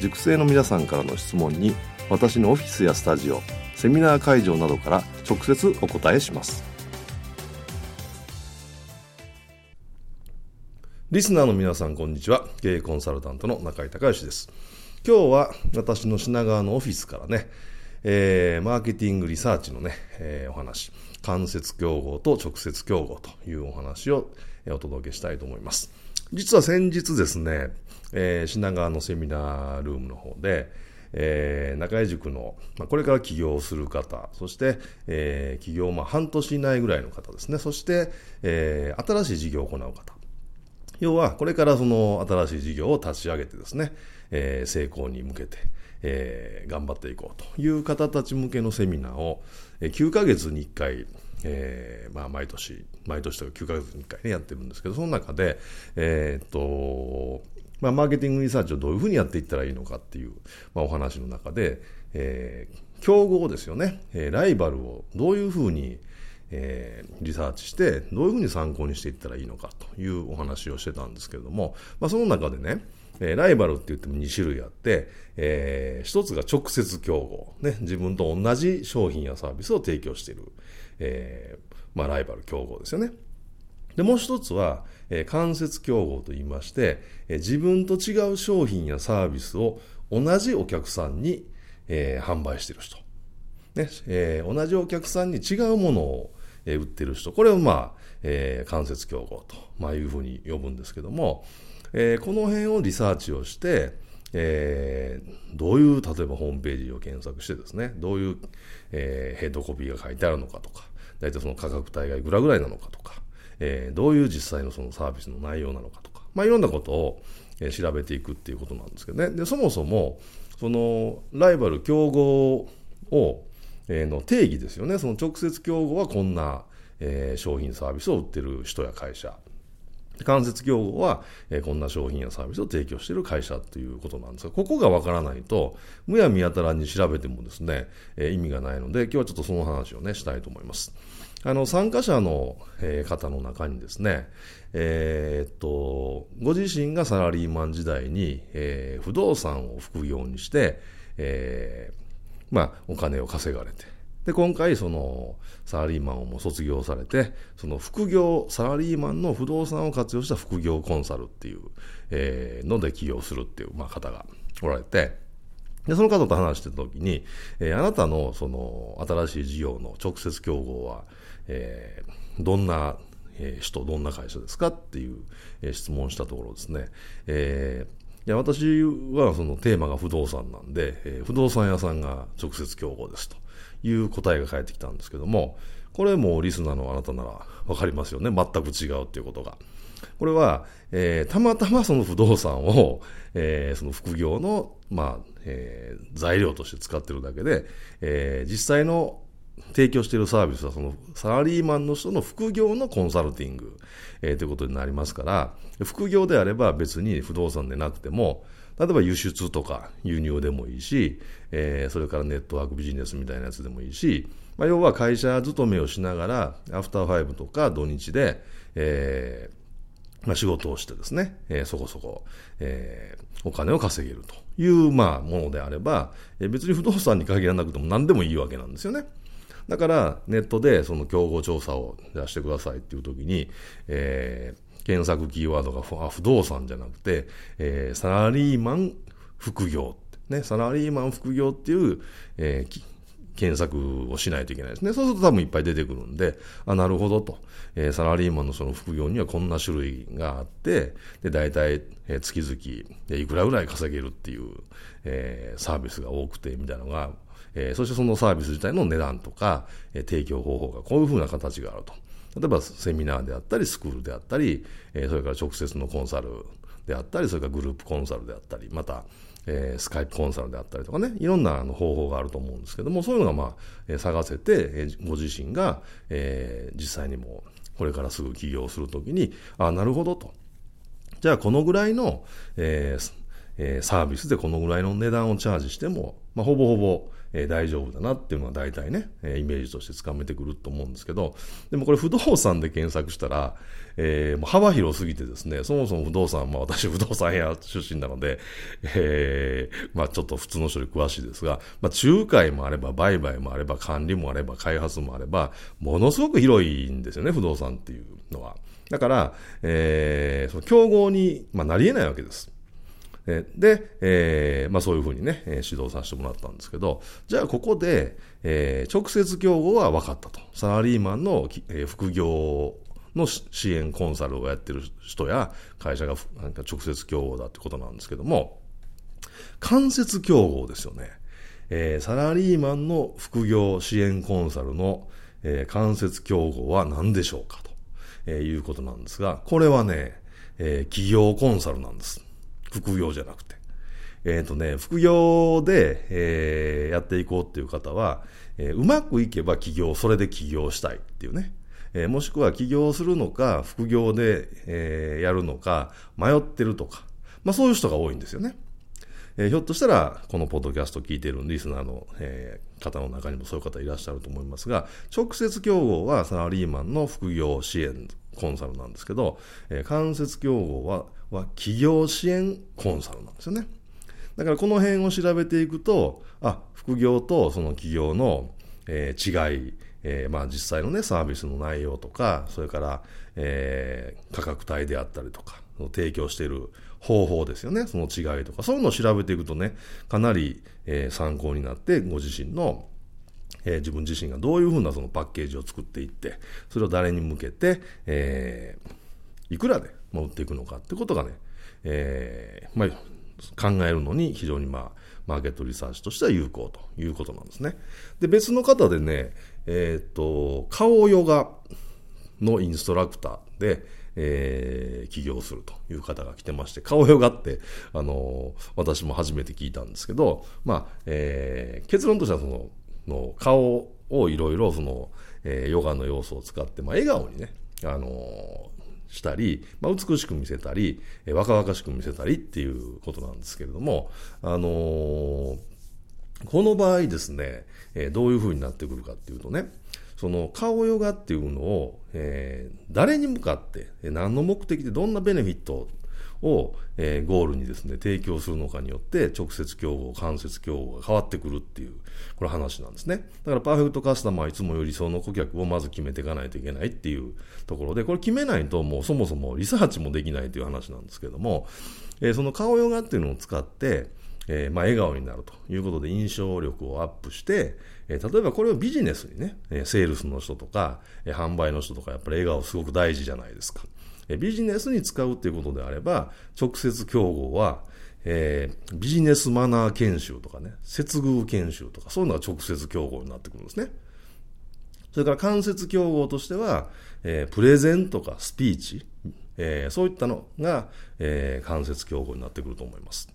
塾生の皆さんからの質問に私のオフィスやスタジオセミナー会場などから直接お答えします。リスナーの皆さんこんにちは。経営コンサルタントの中井隆義です。今日は私の品川のオフィスからね、えー、マーケティングリサーチのね、えー、お話。間接競合と直接競合というお話をお届けしたいと思います。実は先日ですね、えー、品川のセミナールームの方で、えー、中井塾の、まあ、これから起業する方、そして、えー、起業、まあ、半年以内ぐらいの方ですね、そして、えー、新しい事業を行う方。要は、これからその新しい事業を立ち上げてですね、えー、成功に向けて、えー、頑張っていこうという方たち向けのセミナーを、えー、9ヶ月に1回、えー、まあ、毎年、毎年とか9ヶ月に1回ね、やってるんですけど、その中で、えー、っと、まあ、マーケティングリサーチをどういうふうにやっていったらいいのかっていう、まあ、お話の中で、えー、競合ですよね、えー、ライバルをどういうふうに、えー、リサーチして、どういうふうに参考にしていったらいいのかというお話をしてたんですけれども、まあ、その中でね、えー、ライバルって言っても2種類あって、えー、一つが直接競合、ね、自分と同じ商品やサービスを提供している、えー、まあ、ライバル競合ですよね。で、もう一つは、えー、間接競合と言いまして、えー、自分と違う商品やサービスを同じお客さんに、えー、販売している人。ね、えー、同じお客さんに違うものを、えー、売ってる人。これをまあ、えー、間接競合と、まあ、いうふうに呼ぶんですけども、えー、この辺をリサーチをして、えー、どういう、例えばホームページを検索してですね、どういう、えー、ヘッドコピーが書いてあるのかとか、大体その価格帯がいくらぐらいなのかとか、えー、どういう実際のそのサービスの内容なのかとか、まあ、いろんなことを、え、調べていくっていうことなんですけどね。で、そもそも、その、ライバル競合を、え、の定義ですよね。その直接競合はこんな、え、商品サービスを売ってる人や会社。間接競合は、えー、こんな商品やサービスを提供している会社ということなんですが、ここがわからないと、むやみやたらに調べてもですね、えー、意味がないので、今日はちょっとその話をね、したいと思います。あの、参加者の、えー、方の中にですね、えー、っと、ご自身がサラリーマン時代に、えー、不動産を副業にして、えー、まあ、お金を稼がれて、で、今回、その、サラリーマンをも卒業されて、その副業、サラリーマンの不動産を活用した副業コンサルっていう、えー、ので起業するっていう、まあ、方がおられて、で、その方と話してた時に、えー、あなたの、その、新しい事業の直接競合は、えー、どんな、えー、人、どんな会社ですかっていう、えー、質問したところですね、えー、いや、私はそのテーマが不動産なんで、えー、不動産屋さんが直接競合ですと。いう答えが返ってきたんですけども、これもリスナーのあなたならわかりますよね。全く違うっていうことが。これは、えー、たまたまその不動産を、えー、その副業の、まあ、えー、材料として使ってるだけで、え、実際の提供しているサービスはそのサラリーマンの人の副業のコンサルティング、えー、ということになりますから、副業であれば別に不動産でなくても、例えば輸出とか輸入でもいいし、えー、それからネットワークビジネスみたいなやつでもいいし、まあ、要は会社勤めをしながら、アフターファイブとか土日で、えー、まあ、仕事をしてですね、えー、そこそこ、えー、お金を稼げるという、まあ、ものであれば、えー、別に不動産に限らなくても何でもいいわけなんですよね。だから、ネットでその競合調査を出してくださいっていう時に、えー、検索キーワードが不動産じゃなくて、えー、サラリーマン副業、ね、サラリーマン副業っていう、えー、検索をしないといけないですね。そうすると多分いっぱい出てくるんで、あ、なるほどと。えー、サラリーマンのその副業にはこんな種類があって、で、大体、えー、月々、いくらぐらい稼げるっていう、えー、サービスが多くて、みたいなのが、えー、そしてそのサービス自体の値段とか、えー、提供方法がこういうふうな形があると。例えばセミナーであったり、スクールであったり、えー、それから直接のコンサルであったり、それからグループコンサルであったり、また、えー、スカイプコンサルであったりとかね、いろんなあの方法があると思うんですけども、そういうのがまあ、えー、探せて、えー、ご自身が、えー、実際にもこれからすぐ起業するときに、あ、なるほどと。じゃあこのぐらいの、えーえー、サービスでこのぐらいの値段をチャージしても、まあ、ほぼほぼ、えー、大丈夫だなっていうのは大体ね、えー、イメージとしてつかめてくると思うんですけど、でもこれ不動産で検索したら、えー、もう幅広すぎてですね、そもそも不動産、まあ私不動産屋出身なので、えー、まあちょっと普通の人に詳しいですが、まあ仲介もあれば、売買もあれば、管理もあれば、開発もあれば、ものすごく広いんですよね、不動産っていうのは。だから、えー、その競合に、まあ、なり得ないわけです。で、えー、まあそういうふうにね、指導させてもらったんですけど、じゃあここで、えー、直接競合は分かったと。サラリーマンの、えー、副業の支援コンサルをやってる人や会社がなんか直接競合だってことなんですけども、間接競合ですよね。えー、サラリーマンの副業支援コンサルの、えー、間接競合は何でしょうかと、えー、いうことなんですが、これはね、えー、企業コンサルなんです。副業じゃなくて。えっ、ー、とね、副業で、えー、やっていこうっていう方は、えー、うまくいけば起業、それで起業したいっていうね。えー、もしくは起業するのか、副業で、えー、やるのか、迷ってるとか。まあそういう人が多いんですよね。えー、ひょっとしたら、このポッドキャスト聞いてるリスナーの、えー、方の中にもそういう方いらっしゃると思いますが、直接競合はサラリーマンの副業支援コンサルなんですけど、えー、間接競合はは企業支援コンサルなんですよね。だからこの辺を調べていくと、あ、副業とその企業の、えー、違い、えー、まあ実際のね、サービスの内容とか、それから、えー、価格帯であったりとか、提供している方法ですよね、その違いとか、そういうのを調べていくとね、かなり、えー、参考になって、ご自身の、えー、自分自身がどういうふうなそのパッケージを作っていって、それを誰に向けて、えー、いくらでま、売っていくのかってことがね、えー、まあ、考えるのに非常にまあ、マーケットリサーチとしては有効ということなんですね。で、別の方でね、えっ、と、顔ヨガのインストラクターで、えー、起業するという方が来てまして、顔ヨガって、あのー、私も初めて聞いたんですけど、まあ、えー、結論としてはその、の顔をいろいろその、え、ヨガの要素を使って、まあ、笑顔にね、あのしたり、まあ、美しく見せたり、え、若々しく見せたりっていうことなんですけれども、あのー、この場合ですね、え、どういうふうになってくるかっていうとね、その顔ヨガっていうのを、えー、誰に向かって、何の目的でどんなベネフィットを、えー、ゴールにですね、提供するのかによって、直接競合、間接競合が変わってくるっていう、これ話なんですね。だからパーフェクトカスタマーはいつもより理想の顧客をまず決めていかないといけないっていうところで、これ決めないともうそもそもリサーチもできないという話なんですけども、えー、その顔ヨガっていうのを使って、えー、まあ、笑顔になるということで印象力をアップして、えー、例えばこれをビジネスにね、えセールスの人とか、え販売の人とかやっぱり笑顔すごく大事じゃないですか。ビジネスに使うっていうことであれば、直接競合は、えー、ビジネスマナー研修とかね、接遇研修とか、そういうのが直接競合になってくるんですね。それから間接競合としては、えー、プレゼンとかスピーチ、えー、そういったのが、えー、間接競合になってくると思います。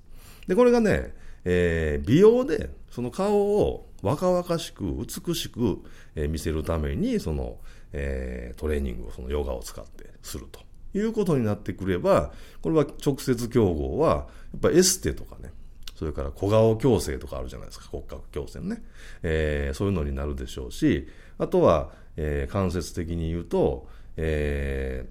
で、これがね、えー、美容でその顔を若々しく美しく、え、見せるために、その、えー、トレーニングを、そのヨガを使ってすると。いうことになってくれば、これは直接競合は、やっぱエステとかね、それから小顔矯正とかあるじゃないですか、骨格矯正ね。えー、そういうのになるでしょうし、あとは、えー、間接的に言うと、え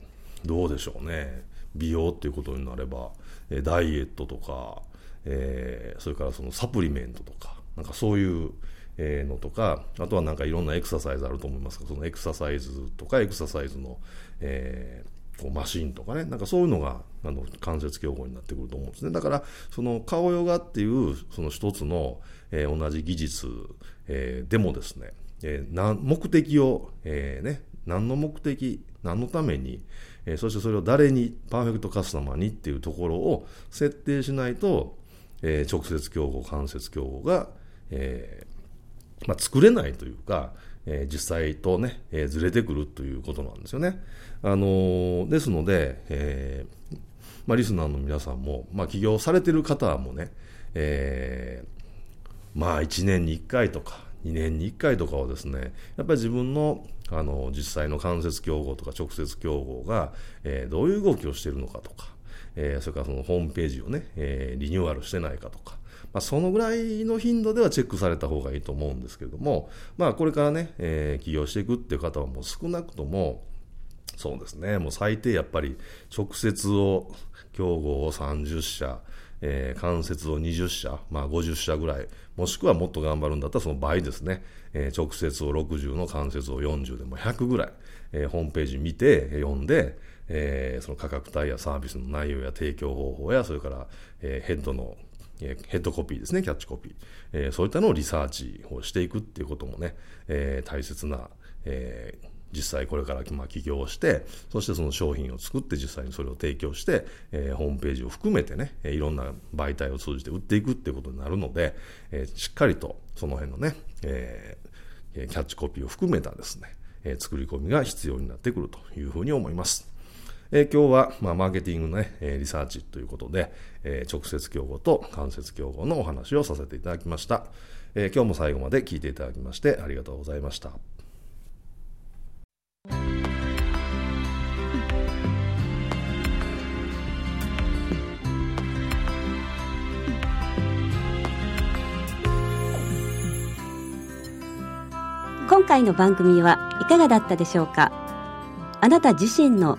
ー、どうでしょうね。美容っていうことになれば、えダイエットとか、えー、それからそのサプリメントとか、なんかそういう、えのとか、あとはなんかいろんなエクササイズあると思いますが、そのエクササイズとかエクササイズの、えーこうマシンとかね、なんかそういうのがあの関節競合になってくると思うんですね。だから、その顔ヨガっていうその一つの、えー、同じ技術、えー、でもですね、えー、目的を、えー、ね、何の目的、何のために、え、そしてそれを誰に、パーフェクトカスタマーにっていうところを設定しないと、え、直接競合、間接競合が、えまあ、作れないというか、えー、実際とね、えー、ずれてくるということなんですよね。あのー、ですので、えーまあ、リスナーの皆さんも、まあ、起業されてる方もね、えー、まあ1年に1回とか2年に1回とかをですねやっぱり自分のあの実際の間接競合とか直接競合が、えー、どういう動きをしてるのかとか、えー、それからそのホームページをね、えー、リニューアルしてないかとか、まあ、そのぐらいの頻度ではチェックされた方がいいと思うんですけれども、まあ、これからね、えー、起業していくっていう方はもう少なくとも、そうですね、もう最低やっぱり直接を、競合を30社、えー、関節を20社、まあ50社ぐらい、もしくはもっと頑張るんだったらその倍ですね、えー、直接を60の関節を40でも100ぐらい、えー、ホームページ見て、読んで、えー、その価格帯やサービスの内容や提供方法や、それから、えー、ヘッドのヘッドコピーですね、キャッチコピー、えー、そういったのをリサーチをしていくっていうこともね、えー、大切な、えー、実際これからまあ起業して、そしてその商品を作って実際にそれを提供して、えー、ホームページを含めてね、いろんな媒体を通じて売っていくっていうことになるので、えー、しっかりとその辺のね、えー、キャッチコピーを含めたですね、えー、作り込みが必要になってくるというふうに思います。えー、今日は、まあ、マーケティングのね、リサーチということで、えー、直接競合と間接競合のお話をさせていただきました。えー、今日も最後まで聞いていただきましてありがとうございました。今回の番組はいかがだったでしょうか？あなた自身の